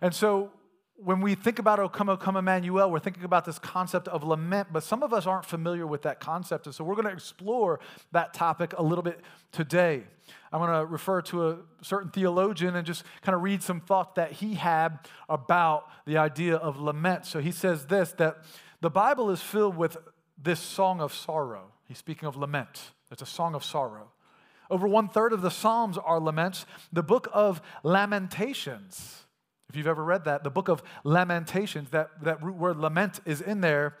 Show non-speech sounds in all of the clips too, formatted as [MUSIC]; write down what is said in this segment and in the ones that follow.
And so when we think about O come, O come Emmanuel, we're thinking about this concept of lament, but some of us aren't familiar with that concept. And so we're going to explore that topic a little bit today. I'm going to refer to a certain theologian and just kind of read some thoughts that he had about the idea of lament. So he says this that the Bible is filled with this song of sorrow. He's speaking of lament. It's a song of sorrow. Over one third of the Psalms are laments. The book of Lamentations if you've ever read that, the book of Lamentations, that, that root word lament is in there,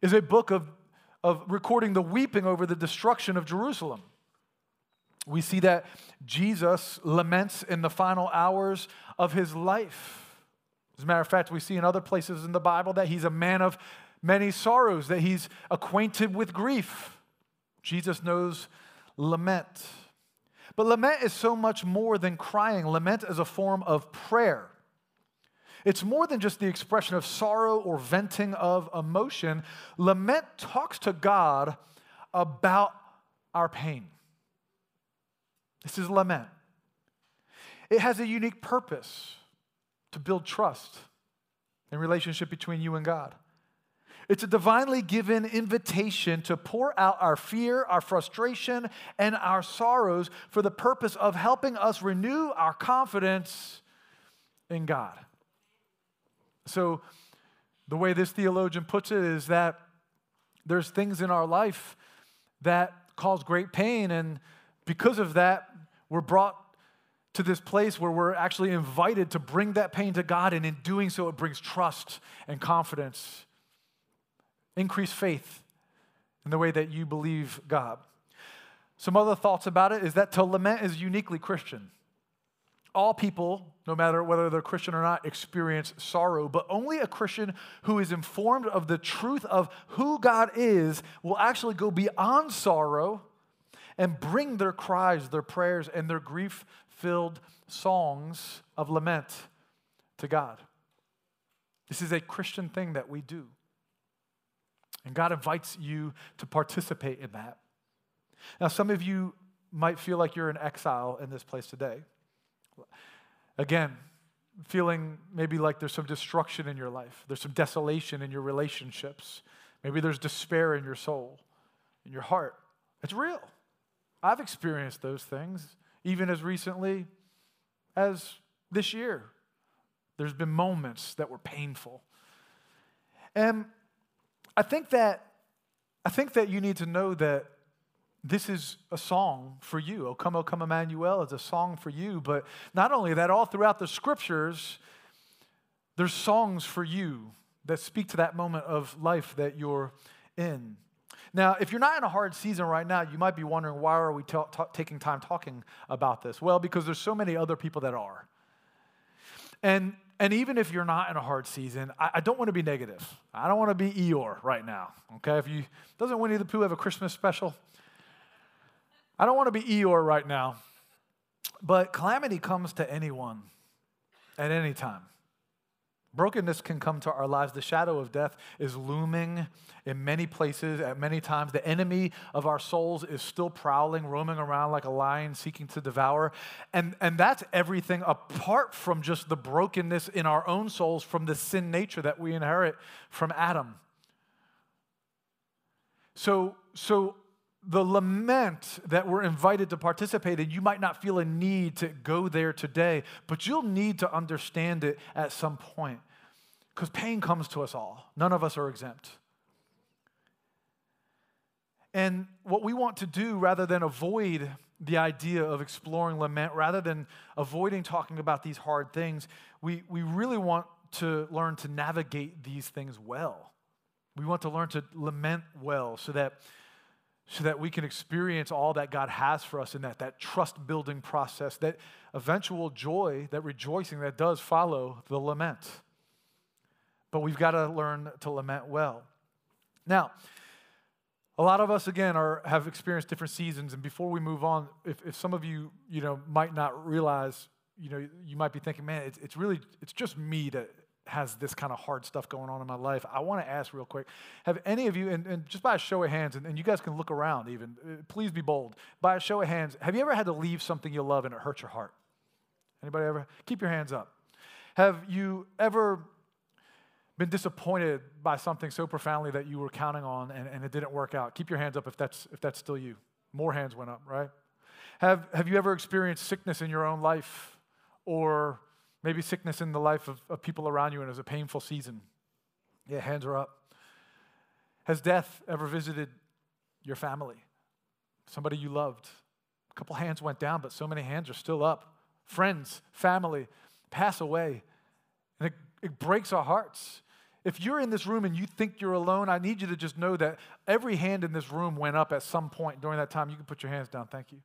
is a book of, of recording the weeping over the destruction of Jerusalem. We see that Jesus laments in the final hours of his life. As a matter of fact, we see in other places in the Bible that he's a man of many sorrows, that he's acquainted with grief. Jesus knows lament. But lament is so much more than crying. Lament is a form of prayer. It's more than just the expression of sorrow or venting of emotion. Lament talks to God about our pain. This is lament. It has a unique purpose to build trust in relationship between you and God. It's a divinely given invitation to pour out our fear, our frustration, and our sorrows for the purpose of helping us renew our confidence in God. So, the way this theologian puts it is that there's things in our life that cause great pain, and because of that, we're brought to this place where we're actually invited to bring that pain to God, and in doing so, it brings trust and confidence Increase faith in the way that you believe God. Some other thoughts about it is that to lament is uniquely Christian. All people, no matter whether they're Christian or not, experience sorrow, but only a Christian who is informed of the truth of who God is will actually go beyond sorrow and bring their cries, their prayers, and their grief filled songs of lament to God. This is a Christian thing that we do. And God invites you to participate in that. Now, some of you might feel like you're in exile in this place today. Again, feeling maybe like there's some destruction in your life, there's some desolation in your relationships, maybe there's despair in your soul, in your heart. It's real. I've experienced those things, even as recently as this year. There's been moments that were painful. And I think that I think that you need to know that this is a song for you. O come, O come, Emmanuel is a song for you. But not only that, all throughout the scriptures, there's songs for you that speak to that moment of life that you're in. Now, if you're not in a hard season right now, you might be wondering why are we ta- ta- taking time talking about this? Well, because there's so many other people that are. And and even if you're not in a hard season, I, I don't want to be negative. I don't want to be Eeyore right now. Okay, if you doesn't Winnie the Pooh have a Christmas special? I don't want to be Eeyore right now. But calamity comes to anyone at any time. Brokenness can come to our lives. The shadow of death is looming in many places at many times. The enemy of our souls is still prowling, roaming around like a lion seeking to devour. And, and that's everything apart from just the brokenness in our own souls from the sin nature that we inherit from Adam. So, so the lament that we're invited to participate in, you might not feel a need to go there today, but you'll need to understand it at some point. Because pain comes to us all, none of us are exempt. And what we want to do, rather than avoid the idea of exploring lament, rather than avoiding talking about these hard things, we, we really want to learn to navigate these things well. We want to learn to lament well so that so that we can experience all that God has for us in that, that trust building process, that eventual joy, that rejoicing that does follow the lament. But we've got to learn to lament well. Now, a lot of us, again, are, have experienced different seasons. And before we move on, if, if some of you, you know, might not realize, you know, you might be thinking, man, it's, it's really, it's just me that has this kind of hard stuff going on in my life, I want to ask real quick have any of you, and, and just by a show of hands, and, and, you guys can look around even, uh, please be bold. By a show of hands, have you ever had to leave something you love and it hurt your heart? Anybody ever? Keep your hands up. Have you ever been disappointed by something so profoundly that you were counting on and, and it didn't work out? Keep your hands up if that's, if that's still you. More hands went up, right? Have, have you ever experienced sickness in your own life or maybe sickness in the life of, of people around you and it was a painful season? Yeah, hands are up. Has death ever visited your family? Somebody you loved? A couple hands went down, but so many hands are still up. Friends, family pass away. And it, it breaks our hearts. If you're in this room and you think you're alone, I need you to just know that every hand in this room went up at some point during that time. You can put your hands down. Thank you.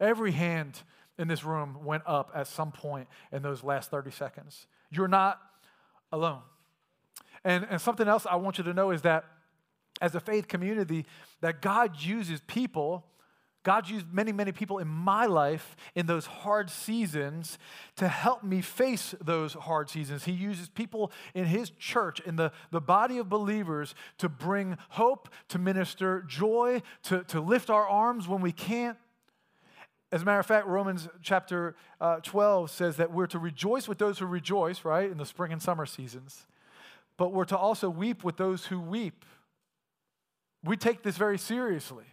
Every hand in this room went up at some point in those last 30 seconds. You're not alone. And, and something else I want you to know is that as a faith community, that God uses people God used many, many people in my life in those hard seasons to help me face those hard seasons. He uses people in His church, in the, the body of believers, to bring hope, to minister joy, to, to lift our arms when we can't. As a matter of fact, Romans chapter uh, 12 says that we're to rejoice with those who rejoice, right, in the spring and summer seasons, but we're to also weep with those who weep. We take this very seriously.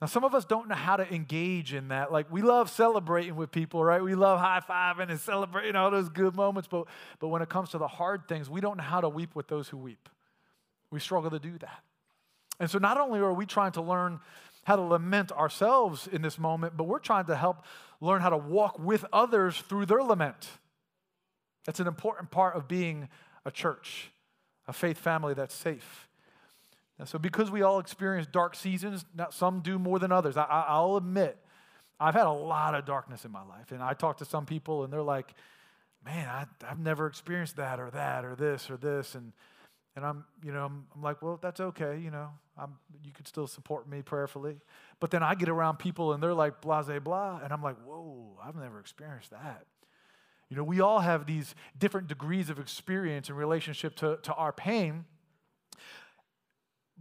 Now, some of us don't know how to engage in that. Like, we love celebrating with people, right? We love high fiving and celebrating all those good moments. But, but when it comes to the hard things, we don't know how to weep with those who weep. We struggle to do that. And so, not only are we trying to learn how to lament ourselves in this moment, but we're trying to help learn how to walk with others through their lament. That's an important part of being a church, a faith family that's safe. And so, because we all experience dark seasons, some do more than others. I, will admit, I've had a lot of darkness in my life. And I talk to some people, and they're like, man, I, have never experienced that or that or this or this. And, and I'm, you know, I'm, I'm like, well, that's okay. You know, I'm, you could still support me prayerfully. But then I get around people, and they're like, blah, blah. And I'm like, whoa, I've never experienced that. You know, we all have these different degrees of experience in relationship to, to our pain.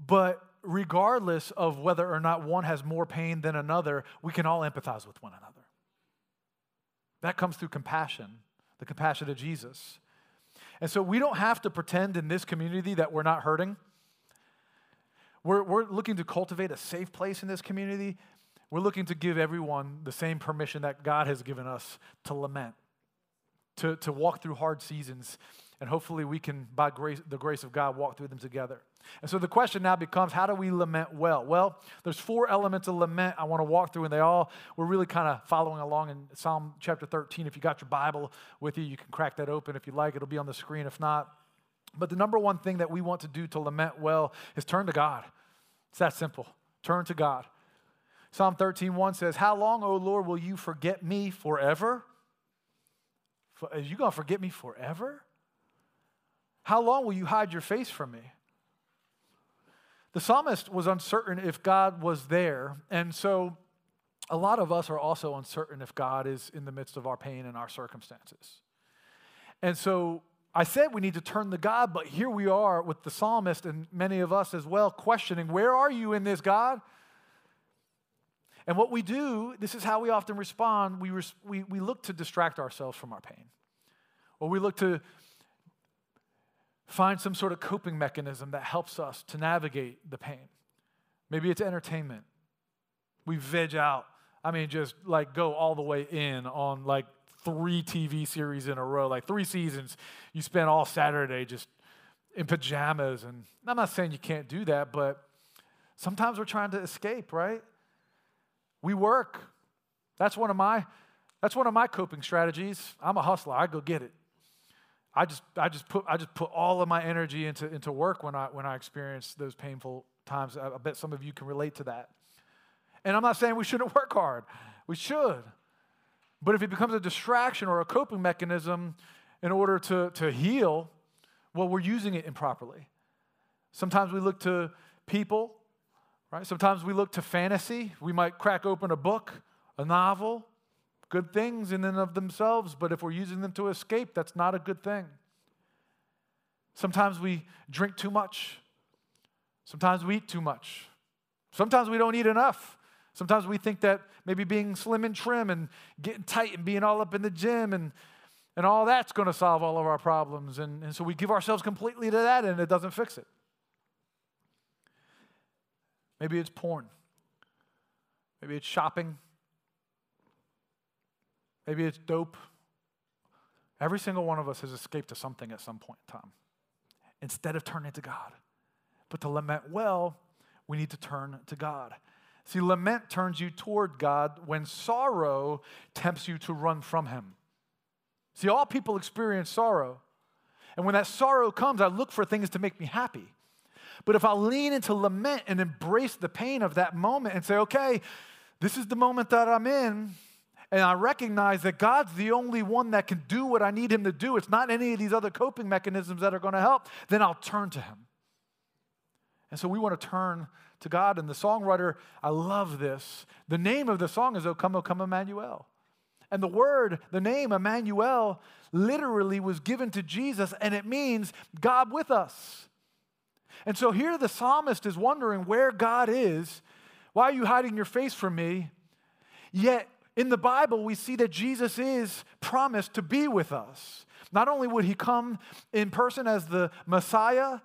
But regardless of whether or not one has more pain than another, we can all empathize with one another. That comes through compassion, the compassion of Jesus. And so we don't have to pretend in this community that we're not hurting. We're, we're looking to cultivate a safe place in this community. We're looking to give everyone the same permission that God has given us to lament, to, to walk through hard seasons, and hopefully we can, by grace, the grace of God, walk through them together. And so the question now becomes how do we lament well? Well, there's four elements of lament I want to walk through, and they all, we're really kind of following along in Psalm chapter 13. If you got your Bible with you, you can crack that open if you like. It'll be on the screen if not. But the number one thing that we want to do to lament well is turn to God. It's that simple. Turn to God. Psalm 13:1 says, How long, O Lord, will you forget me forever? Are you going to forget me forever? How long will you hide your face from me? The psalmist was uncertain if God was there. And so a lot of us are also uncertain if God is in the midst of our pain and our circumstances. And so I said we need to turn to God, but here we are with the psalmist and many of us as well questioning, Where are you in this, God? And what we do, this is how we often respond, we, res- we, we look to distract ourselves from our pain. Or we look to find some sort of coping mechanism that helps us to navigate the pain. Maybe it's entertainment. We veg out. I mean, just like go all the way in on like three TV series in a row, like three seasons. You spend all Saturday just in pajamas. And I'm not saying you can't do that, but sometimes we're trying to escape, right? We work. That's one of my that's one of my coping strategies. I'm a hustler. I go get it. I just, I just put, I just put all of my energy into, into work when I, when I experience those painful times. I, I bet some of you can relate to that. And I'm not saying we shouldn't [LAUGHS] work hard. We should. But if it becomes a distraction or a coping mechanism in order to, to heal, well, we're using it improperly. Sometimes we look to people, right? Sometimes we look to fantasy. We might crack open a book, a novel, good things in and of themselves, but if we're using them to escape, that's not a good thing. Sometimes we drink too much. Sometimes we eat too much. Sometimes we don't eat enough. Sometimes we think that maybe being slim and trim and getting tight and being all up in the gym and, and all that's going to solve all of our problems. And, and so we give ourselves completely to that, and it doesn't fix it. Maybe it's porn. Maybe it's shopping. Maybe it's dope. Every single one of us has escaped to something at some point in time instead of turning to God. But to lament well, we need to turn to God. See, lament turns you toward God when sorrow tempts you to run from Him. See, all people experience sorrow. And when that sorrow comes, I look for things to make me happy. But if I lean into lament and embrace the pain of that moment and say, okay, this is the moment that I'm in, and I recognize that God's the only one that can do what I need Him to do, it's not any of these other coping mechanisms that are going to help, then I'll turn to Him. And so we want to turn to God. And the songwriter, I love this. The name of the song is O Come, O Come, Emmanuel. And the word, the name Emmanuel, literally was given to Jesus, and it means God with us. And so here the psalmist is wondering where God is. Why are you hiding your face from me? Yet in the Bible, we see that Jesus is promised to be with us. Not only would he come in person as the Messiah,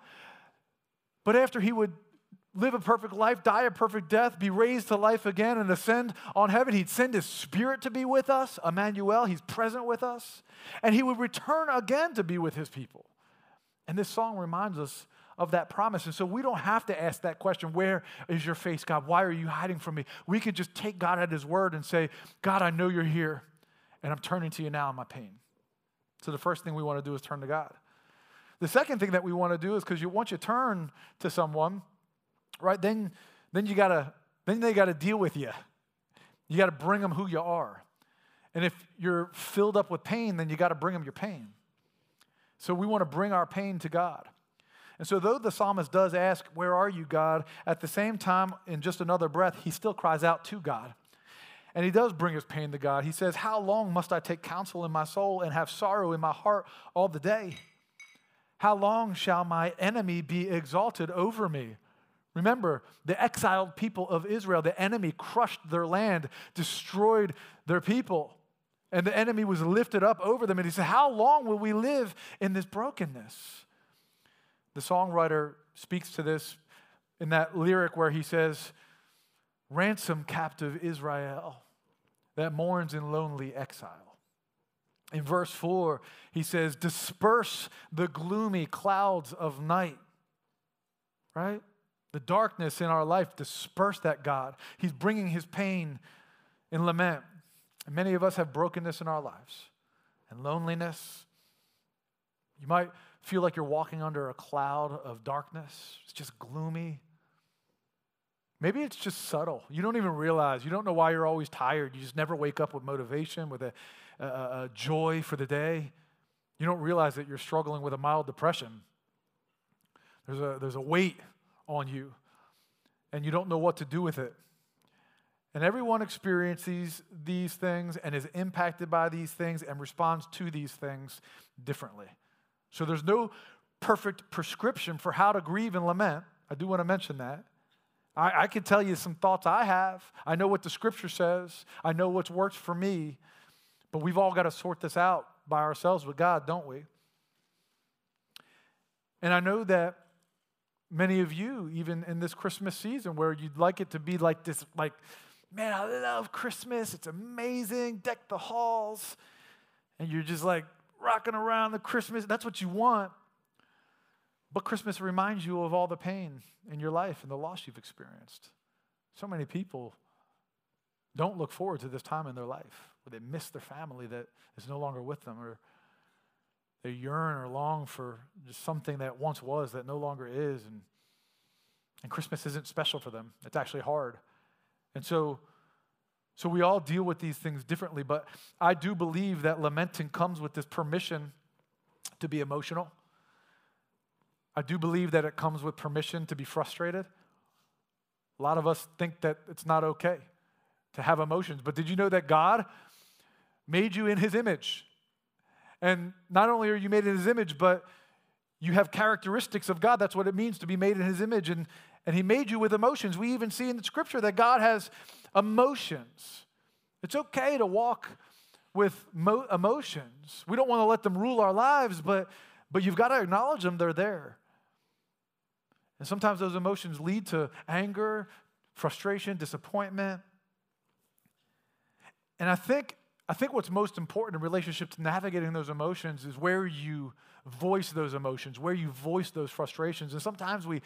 but after he would live a perfect life, die a perfect death, be raised to life again, and ascend on heaven. He'd send his spirit to be with us, Emmanuel. He's present with us. And he would return again to be with his people. And this song reminds us of that promise. And so we don't have to ask that question Where is your face, God? Why are you hiding from me? We could just take God at his word and say, God, I know you're here, and I'm turning to you now in my pain. So the first thing we want to do is turn to God. The second thing that we want to do is because you once you turn to someone, right? Then, then you gotta, then they gotta deal with you. You gotta bring them who you are. And if you're filled up with pain, then you gotta bring them your pain. So we want to bring our pain to God. And so, though the psalmist does ask, Where are you, God? at the same time, in just another breath, he still cries out to God. And he does bring his pain to God. He says, How long must I take counsel in my soul and have sorrow in my heart all the day? How long shall my enemy be exalted over me? Remember, the exiled people of Israel, the enemy crushed their land, destroyed their people, and the enemy was lifted up over them. And he said, How long will we live in this brokenness? The songwriter speaks to this in that lyric where he says, Ransom captive Israel that mourns in lonely exile. In verse 4, he says, Disperse the gloomy clouds of night. Right? the darkness in our life, disperse that, God. He's bringing his pain in lament. And many of us have brokenness in our lives and loneliness. You might feel like you're walking under a cloud of darkness, it's just gloomy. Maybe it's just subtle. You don't even realize. You don't know why you're always tired. You just never wake up with motivation, with a, a, a joy for the day. You don't realize that you're struggling with a mild depression. There's a, there's a weight on you and you don't know what to do with it. And everyone experiences these things and is impacted by these things and responds to these things differently. So there's no perfect prescription for how to grieve and lament. I do want to mention that. I, I can tell you some thoughts I have. I know what the scripture says, I know what's worked for me, but we've all got to sort this out by ourselves with God, don't we? And I know that many of you, even in this Christmas season, where you'd like it to be like this, like, man, I love Christmas. It's amazing. Deck the halls. And you're just like rocking around the Christmas. That's what you want. But Christmas reminds you of all the pain in your life and the loss you've experienced. So many people don't look forward to this time in their life where they miss their family that is no longer with them or they yearn or long for just something that once was that no longer is. And, and Christmas isn't special for them, it's actually hard. And so, so we all deal with these things differently, but I do believe that lamenting comes with this permission to be emotional. I do believe that it comes with permission to be frustrated. A lot of us think that it's not okay to have emotions, but did you know that God made you in his image? And not only are you made in his image, but you have characteristics of God. That's what it means to be made in his image. And, and he made you with emotions. We even see in the scripture that God has emotions. It's okay to walk with mo- emotions. We don't want to let them rule our lives, but, but you've got to acknowledge them, they're there. And sometimes those emotions lead to anger, frustration, disappointment. And I think, I think what's most important in relationship to navigating those emotions is where you voice those emotions, where you voice those frustrations. And sometimes we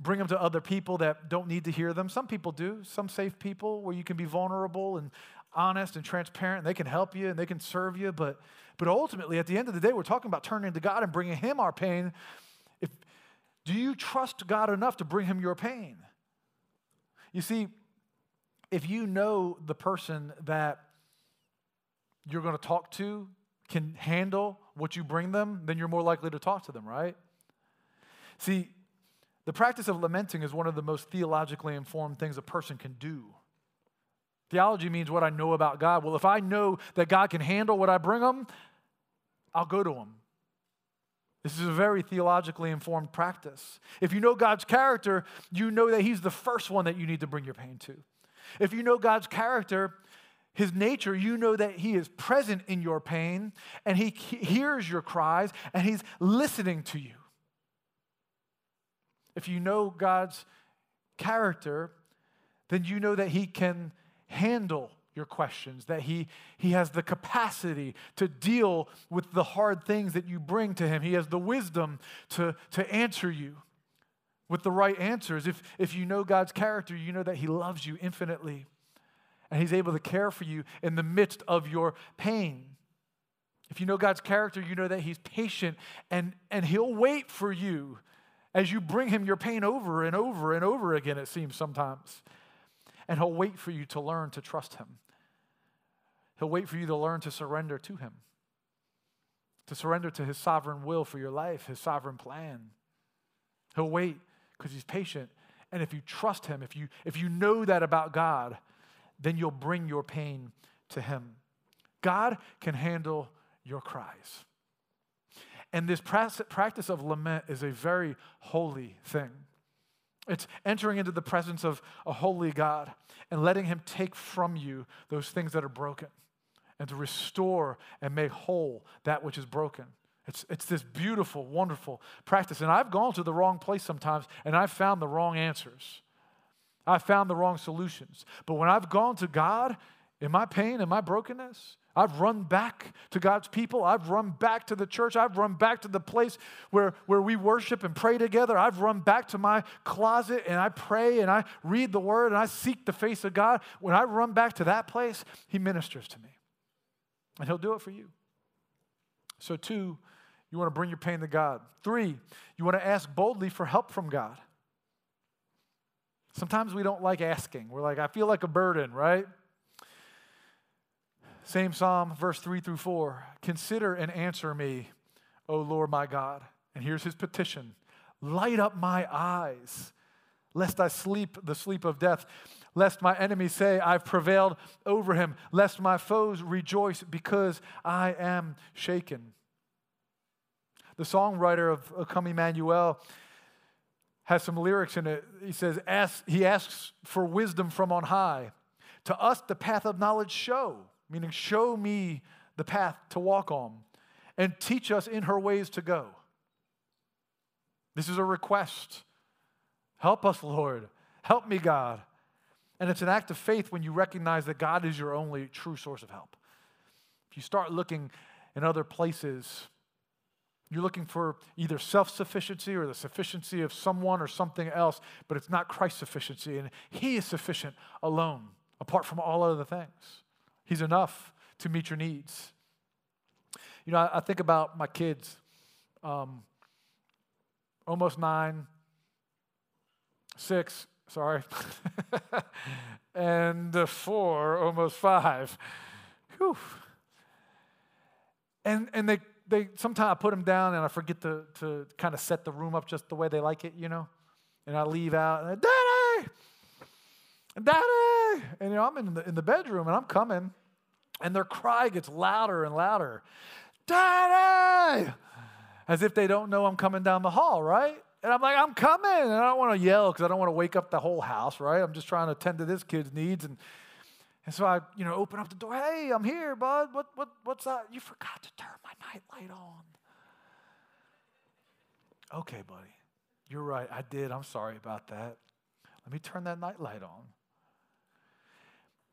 bring them to other people that don't need to hear them. Some people do, some safe people where you can be vulnerable and honest and transparent and they can help you and they can serve you. But, but ultimately, at the end of the day, we're talking about turning to God and bringing Him our pain. If, do you trust God enough to bring Him your pain? You see, if you know the person that you're going to talk to can handle what you bring them, then you're more likely to talk to them, right? See, the practice of lamenting is one of the most theologically informed things a person can do. Theology means what I know about God. Well, if I know that God can handle what I bring them, I'll go to Him. This is a very theologically informed practice. If you know God's character, you know that He's the first one that you need to bring your pain to. If you know God's character, his nature, you know that He is present in your pain and He hears your cries and He's listening to you. If you know God's character, then you know that He can handle your questions, that he, he has the capacity to deal with the hard things that you bring to Him. He has the wisdom to, to answer you with the right answers. If, if you know God's character, you know that He loves you infinitely and He's able to care for you in the midst of your pain. If you know God's character, you know that He's patient and, and He'll wait for you as you bring Him your pain over and over and over again, it seems sometimes. And He'll wait for you to learn to trust Him. He'll wait for you to learn to surrender to Him, to surrender to His sovereign will for your life, His sovereign plan. He'll wait because He's patient. And if you trust Him, if you, if you know that about God, then you'll bring your pain to Him. God can handle your cries. And this practice of lament is a very holy thing. It's entering into the presence of a holy God and letting Him take from you those things that are broken and to restore and make whole that which is broken. It's, it's this beautiful, wonderful practice. And I've gone to the wrong place sometimes and I've found the wrong answers. I found the wrong solutions. But when I've gone to God in my pain and my brokenness, I've run back to God's people. I've run back to the church. I've run back to the place where, where we worship and pray together. I've run back to my closet and I pray and I read the word and I seek the face of God. When I run back to that place, He ministers to me. And He'll do it for you. So, two, you want to bring your pain to God. Three, you want to ask boldly for help from God. Sometimes we don't like asking. We're like, I feel like a burden, right? Same Psalm, verse 3 through 4. Consider and answer me, O Lord my God. And here's his petition Light up my eyes, lest I sleep the sleep of death, lest my enemies say, I've prevailed over him, lest my foes rejoice because I am shaken. The songwriter of Come Emmanuel has some lyrics in it. He says, he asks for wisdom from on high. To us, the path of knowledge show, meaning show me the path to walk on, and teach us in her ways to go. This is a request. Help us, Lord. Help me, God. And it's an act of faith when you recognize that God is your only true source of help. If you start looking in other places you're looking for either self sufficiency or the sufficiency of someone or something else, but it's not Christ's sufficiency. And He is sufficient alone, apart from all other things. He's enough to meet your needs. You know, I, I think about my kids, um, almost nine, six, sorry, [LAUGHS] and four, almost five. Whew. And, and they they sometimes I put them down and I forget to, to kind of set the room up just the way they like it, you know? And I leave out, and Daddy! Daddy! And you know, I'm in the, in the bedroom and I'm coming, and their cry gets louder and louder. Daddy! As if they don't know I'm coming down the hall, right? And I'm like, I'm coming. And I don't want to yell because I don't want to wake up the whole house, right? I'm just trying to attend to this kid's needs. And And so I, you know, open up the door. Hey, I'm here, bud. What, what, what's that? You forgot to turn my night light on. Okay, buddy. You're right. I did. I'm sorry about that. Let me turn that night light on.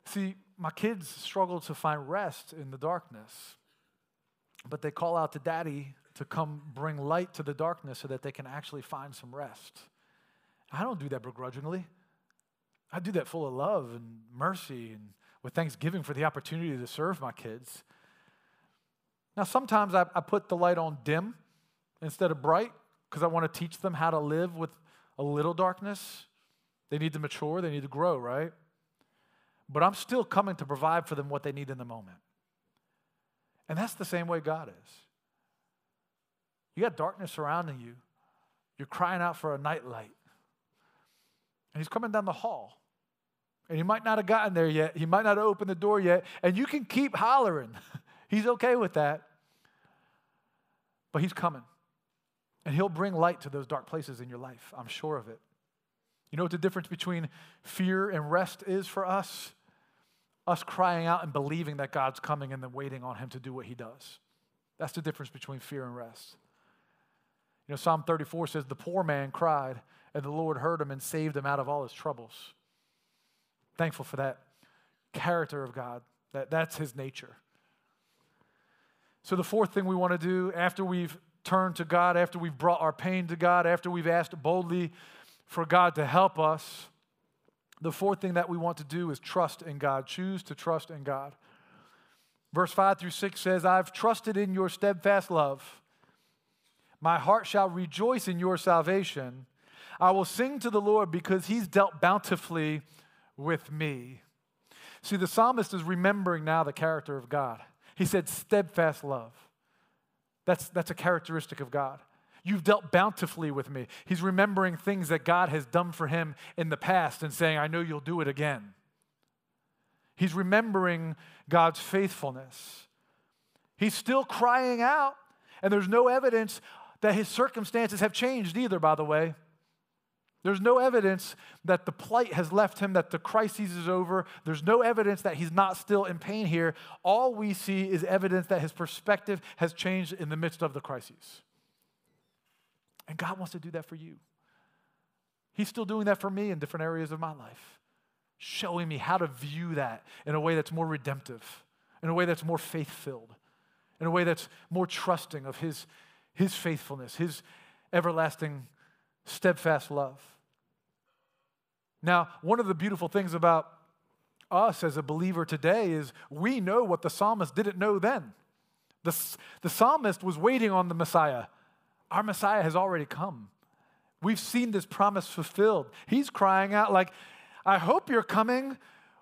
See, my kids struggle to find rest in the darkness, but they call out to daddy to come bring light to the darkness so that they can actually find some rest. I don't do that begrudgingly. I do that full of love and mercy and with thanksgiving for the opportunity to serve my kids. Now, sometimes I, I put the light on dim instead of bright because I want to teach them how to live with a little darkness. They need to mature, they need to grow, right? But I'm still coming to provide for them what they need in the moment. And that's the same way God is. You got darkness surrounding you, you're crying out for a night light. And He's coming down the hall. And he might not have gotten there yet. He might not have opened the door yet. And you can keep hollering. [LAUGHS] he's okay with that. But he's coming. And he'll bring light to those dark places in your life. I'm sure of it. You know what the difference between fear and rest is for us? Us crying out and believing that God's coming and then waiting on him to do what he does. That's the difference between fear and rest. You know, Psalm 34 says, The poor man cried, and the Lord heard him and saved him out of all his troubles. Thankful for that character of God. That, that's his nature. So, the fourth thing we want to do after we've turned to God, after we've brought our pain to God, after we've asked boldly for God to help us, the fourth thing that we want to do is trust in God. Choose to trust in God. Verse 5 through 6 says, I've trusted in your steadfast love. My heart shall rejoice in your salvation. I will sing to the Lord because he's dealt bountifully with me. See, the psalmist is remembering now the character of God. He said, steadfast love. That's, that's a characteristic of God. You've dealt bountifully with me. He's remembering things that God has done for him in the past and saying, I know you'll do it again. He's remembering God's faithfulness. He's still crying out, and there's no evidence that his circumstances have changed either, by the way. There's no evidence that the plight has left him, that the crisis is over. There's no evidence that he's not still in pain here. All we see is evidence that his perspective has changed in the midst of the crises. And God wants to do that for you. He's still doing that for me in different areas of my life, showing me how to view that in a way that's more redemptive, in a way that's more faith filled, in a way that's more trusting of his, his faithfulness, his everlasting steadfast love. Now, one of the beautiful things about us as a believer today is we know what the psalmist didn't know then. The, the psalmist was waiting on the Messiah. Our Messiah has already come. We've seen this promise fulfilled. He's crying out, like, I hope you're coming.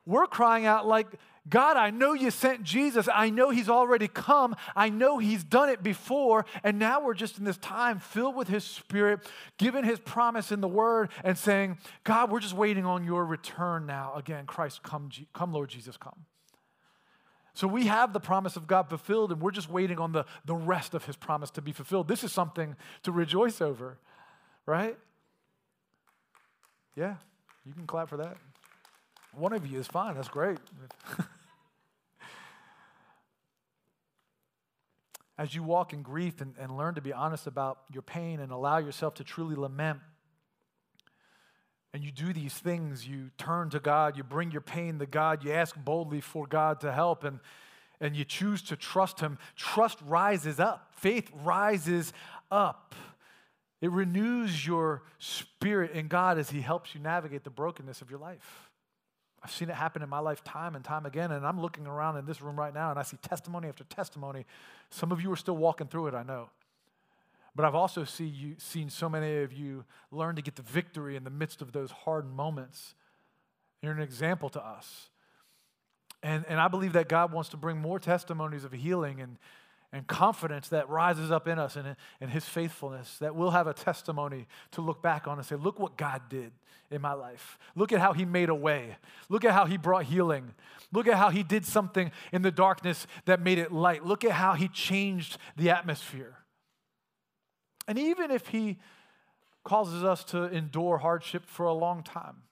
We're crying out, like, God, I know you sent Jesus. I know he's already come. I know he's done it before. And now we're just in this time filled with his spirit, given his promise in the word and saying, God, we're just waiting on your return now. Again, Christ, come, come Lord Jesus, come. So we have the promise of God fulfilled, and we're just waiting on the, the rest of his promise to be fulfilled. This is something to rejoice over, right? Yeah, you can clap for that. One of you is fine. That's great. [LAUGHS] as you walk in grief and, and learn to be honest about your pain and allow yourself to truly lament, and you do these things, you turn to God, you bring your pain to God, you ask boldly for God to help, and, and you choose to trust Him, trust rises up. Faith rises up. It renews your spirit in God as He helps you navigate the brokenness of your life. I've seen it happen in my life time and time again, and I'm looking around in this room right now and I see testimony after testimony. Some of you are still walking through it, I know. But I've also see you, seen so many of you learn to get the victory in the midst of those hard moments. You're an example to us. And, and I believe that God wants to bring more testimonies of healing and, and confidence that rises up in us and in His faithfulness, that we'll have a testimony to look back on and say, Look what God did in my life. Look at how He made a way. Look at how He brought healing. Look at how He did something in the darkness that made it light. Look at how He changed the atmosphere. And even if He causes us to endure hardship for a long time,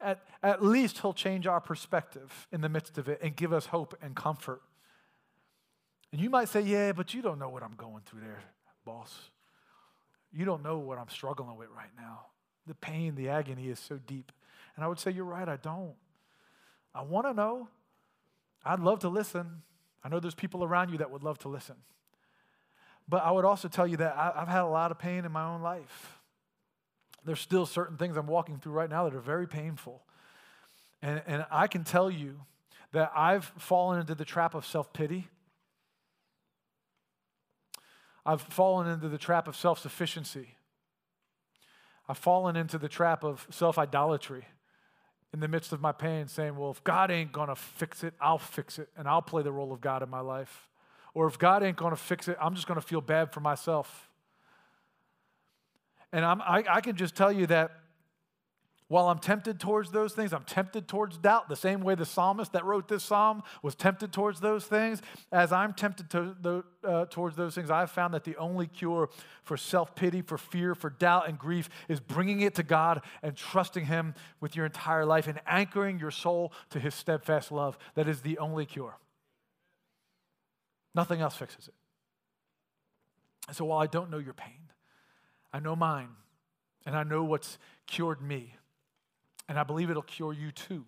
at, at least He'll change our perspective in the midst of it and give us hope and comfort. And you might say, Yeah, but you don't know what I'm going through there, boss. You don't know what I'm struggling with right now. The pain, the agony is so deep. And I would say, You're right, I don't. I want to know. I'd love to listen. I know there's people around you that would love to listen. But I would also tell you that I've had a lot of pain in my own life. There's still certain things I'm walking through right now that are very painful. And, and I can tell you that I've fallen into the trap of self pity. I've fallen into the trap of self sufficiency. I've fallen into the trap of self idolatry in the midst of my pain, saying, Well, if God ain't gonna fix it, I'll fix it and I'll play the role of God in my life. Or if God ain't gonna fix it, I'm just gonna feel bad for myself. And I, I can just tell you that while I'm tempted towards those things, I'm tempted towards doubt, the same way the psalmist that wrote this psalm was tempted towards those things. As I'm tempted to, the, uh, towards those things, I've found that the only cure for self pity, for fear, for doubt, and grief is bringing it to God and trusting Him with your entire life and anchoring your soul to His steadfast love. That is the only cure. Nothing else fixes it. And so while I don't know your pain, I know mine, and I know what's cured me. And I believe it'll cure you too.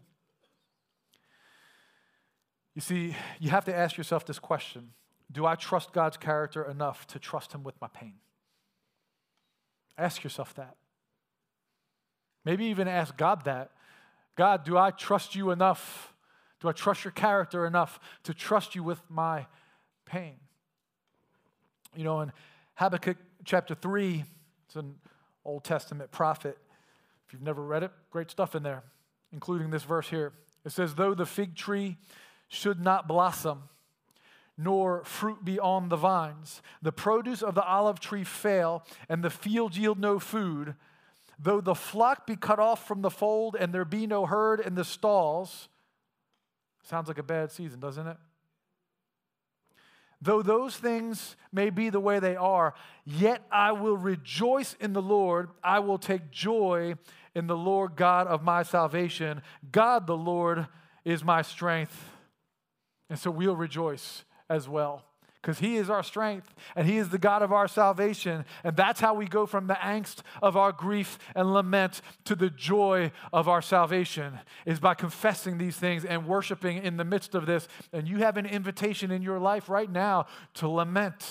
You see, you have to ask yourself this question Do I trust God's character enough to trust Him with my pain? Ask yourself that. Maybe even ask God that. God, do I trust you enough? Do I trust your character enough to trust you with my pain? You know, in Habakkuk chapter 3, it's an Old Testament prophet. You've never read it, great stuff in there, including this verse here. It says, Though the fig tree should not blossom, nor fruit be on the vines, the produce of the olive tree fail, and the field yield no food, though the flock be cut off from the fold, and there be no herd in the stalls. Sounds like a bad season, doesn't it? Though those things may be the way they are, yet I will rejoice in the Lord. I will take joy in the Lord God of my salvation. God the Lord is my strength. And so we'll rejoice as well because He is our strength and He is the God of our salvation. And that's how we go from the angst of our grief and lament to the joy of our salvation, is by confessing these things and worshiping in the midst of this. And you have an invitation in your life right now to lament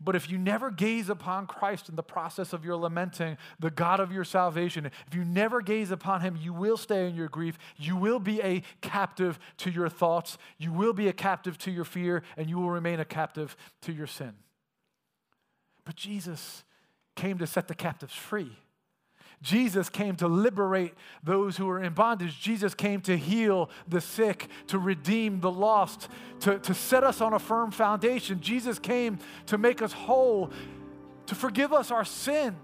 but if you never gaze upon Christ in the process of your lamenting, the God of your salvation, if you never gaze upon him, you will stay in your grief. You will be a captive to your thoughts. You will be a captive to your fear, and you will remain a captive to your sin. But Jesus came to set the captives free. Jesus came to liberate those who are in bondage. Jesus came to heal the sick, to redeem the lost, to, to set us on a firm foundation. Jesus came to make us whole, to forgive us our sin,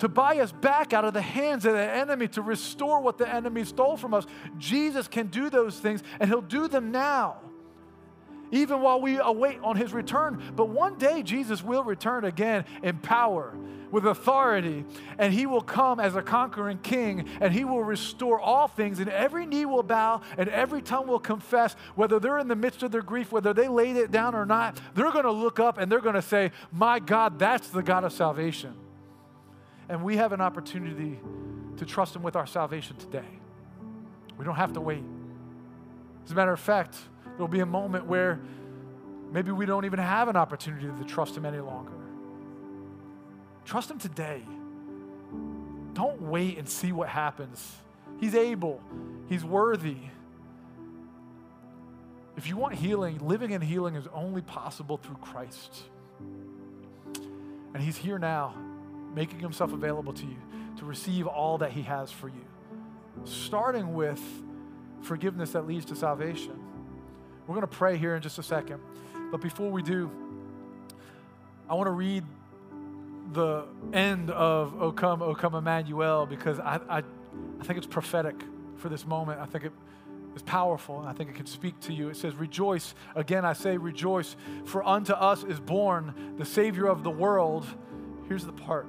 to buy us back out of the hands of the enemy, to restore what the enemy stole from us. Jesus can do those things, and he'll do them now even while we await on his return. But one day Jesus will return again in power, with authority, and he will come as a conquering king, and he will restore all things, and every knee will bow, and every tongue will confess, whether they're in the midst of their grief, whether they laid it down or not, they're going to look up and they're going to say, My God, that's the God of salvation. And we have an opportunity to trust him with our salvation today. We don't have to wait. As a matter of fact, There'll be a moment where maybe we don't even have an opportunity to trust Him any longer. Trust Him today. Don't wait and see what happens. He's able, He's worthy. If you want healing, living in healing is only possible through Christ. And He's here now, making Himself available to you to receive all that He has for you, starting with forgiveness that leads to salvation. We're going to pray here in just a second. But before we do, I want to read the end of O Come, O Come Emmanuel because I, I, I think it's prophetic for this moment. I think it is powerful and I think it can speak to you. It says, Rejoice. Again, I say, Rejoice, for unto us is born the Savior of the world. Here's the part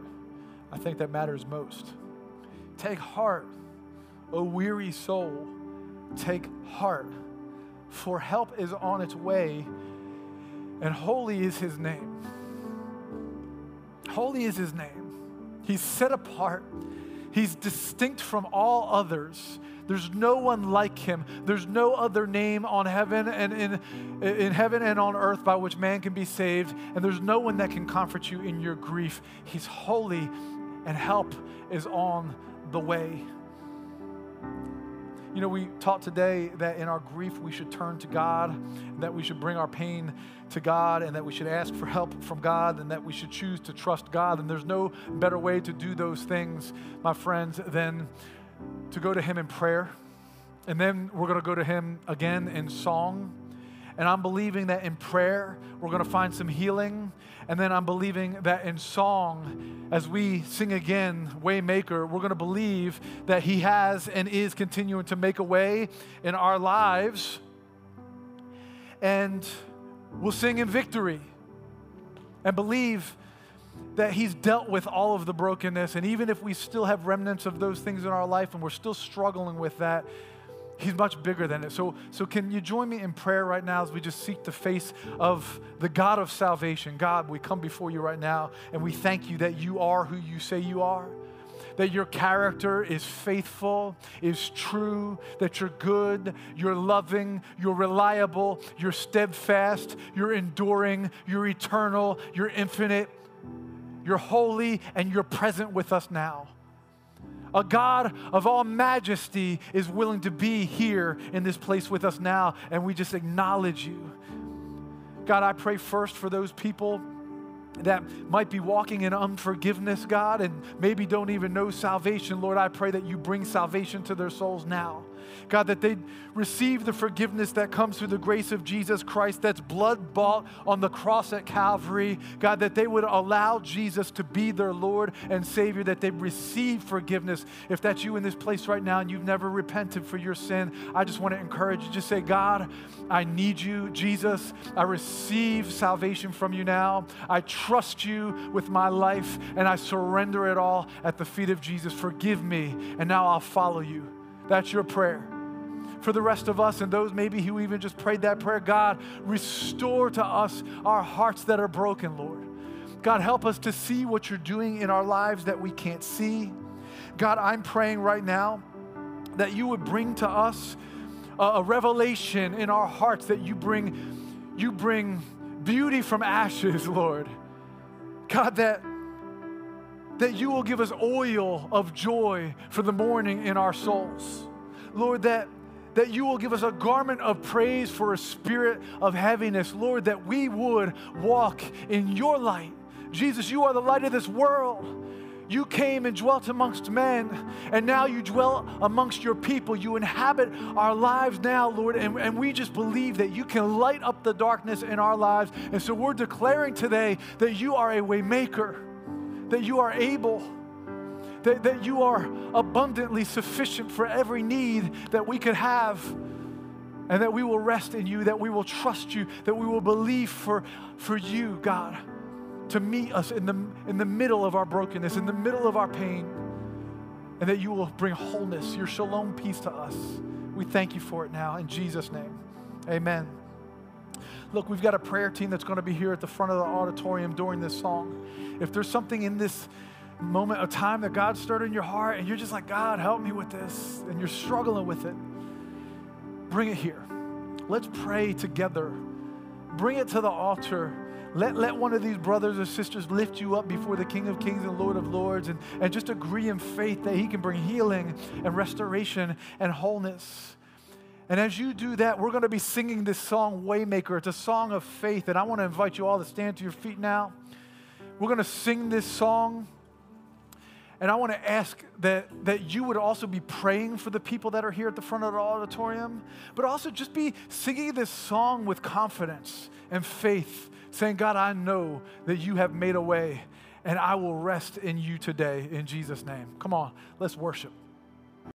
I think that matters most Take heart, O weary soul, take heart, for help is on its way, and holy is his name. Holy is his name. He's set apart, he's distinct from all others. There's no one like him. There's no other name on heaven and in, in heaven and on earth by which man can be saved. And there's no one that can comfort you in your grief. He's holy and help is on the way. You know, we taught today that in our grief we should turn to God, that we should bring our pain to God, and that we should ask for help from God, and that we should choose to trust God. And there's no better way to do those things, my friends, than to go to Him in prayer. And then we're going to go to Him again in song. And I'm believing that in prayer, we're going to find some healing. And then I'm believing that in song, as we sing again, Waymaker, we're going to believe that He has and is continuing to make a way in our lives. And we'll sing in victory and believe that He's dealt with all of the brokenness. And even if we still have remnants of those things in our life and we're still struggling with that, He's much bigger than it. So, so can you join me in prayer right now as we just seek the face of the God of salvation? God, we come before you right now and we thank you that you are who you say you are. That your character is faithful, is true, that you're good, you're loving, you're reliable, you're steadfast, you're enduring, you're eternal, you're infinite, you're holy, and you're present with us now a God of all majesty is willing to be here in this place with us now, and we just acknowledge you. God, I pray first for those people that might be walking in unforgiveness, God, and maybe don't even know salvation. Lord, I pray that you bring salvation to their souls now. God, that they'd receive the forgiveness that comes through the grace of Jesus Christ, that's blood bought on the cross at Calvary. God, that they would allow Jesus to be their Lord and Savior, that they'd receive forgiveness. If that's you in this place right now and you've never repented for your sin, I just want to encourage you. Just say, God, I need you. Jesus, I receive salvation from you now. I trust you with my life and I surrender it all at the feet of Jesus. Forgive me, and now I'll follow you. That's your prayer. For the rest of us and those maybe who even just prayed that prayer, God, restore to us our hearts that are broken, Lord. God, help us to see what you're doing in our lives that we can't see. God, I'm praying right now that you would bring to us a, a revelation in our hearts that you bring you bring beauty from ashes, [LAUGHS] Lord. God, that that you will give us oil of joy for the morning in our souls. Lord, that, that you will give us a garment of praise for a spirit of heaviness. Lord, that we would walk in your light. Jesus, you are the light of this world. You came and dwelt amongst men, and now you dwell amongst your people. You inhabit our lives now, Lord, and, and we just believe that you can light up the darkness in our lives. And so we're declaring today that you are a waymaker that you are able, that, that you are abundantly sufficient for every need that we could have, and that we will rest in you, that we will trust you, that we will believe for, for you, God, to meet us in the, in the middle of our brokenness, in the middle of our pain, and that you will bring wholeness, your shalom peace to us. We thank you for it now in Jesus' name. Amen. Look, we've got a prayer team that's going to be here at the front of the auditorium during this song. If there's something in this moment of time that God stirred in your heart and you're just like, God, help me with this, and you're struggling with it, bring it here. Let's pray together. Bring it to the altar. Let, let one of these brothers or sisters lift you up before the King of Kings and Lord of Lords and, and just agree in faith that He can bring healing and restoration and wholeness. And as you do that, we're going to be singing this song, Waymaker. It's a song of faith. And I want to invite you all to stand to your feet now. We're going to sing this song. And I want to ask that, that you would also be praying for the people that are here at the front of the auditorium, but also just be singing this song with confidence and faith, saying, God, I know that you have made a way, and I will rest in you today in Jesus' name. Come on, let's worship.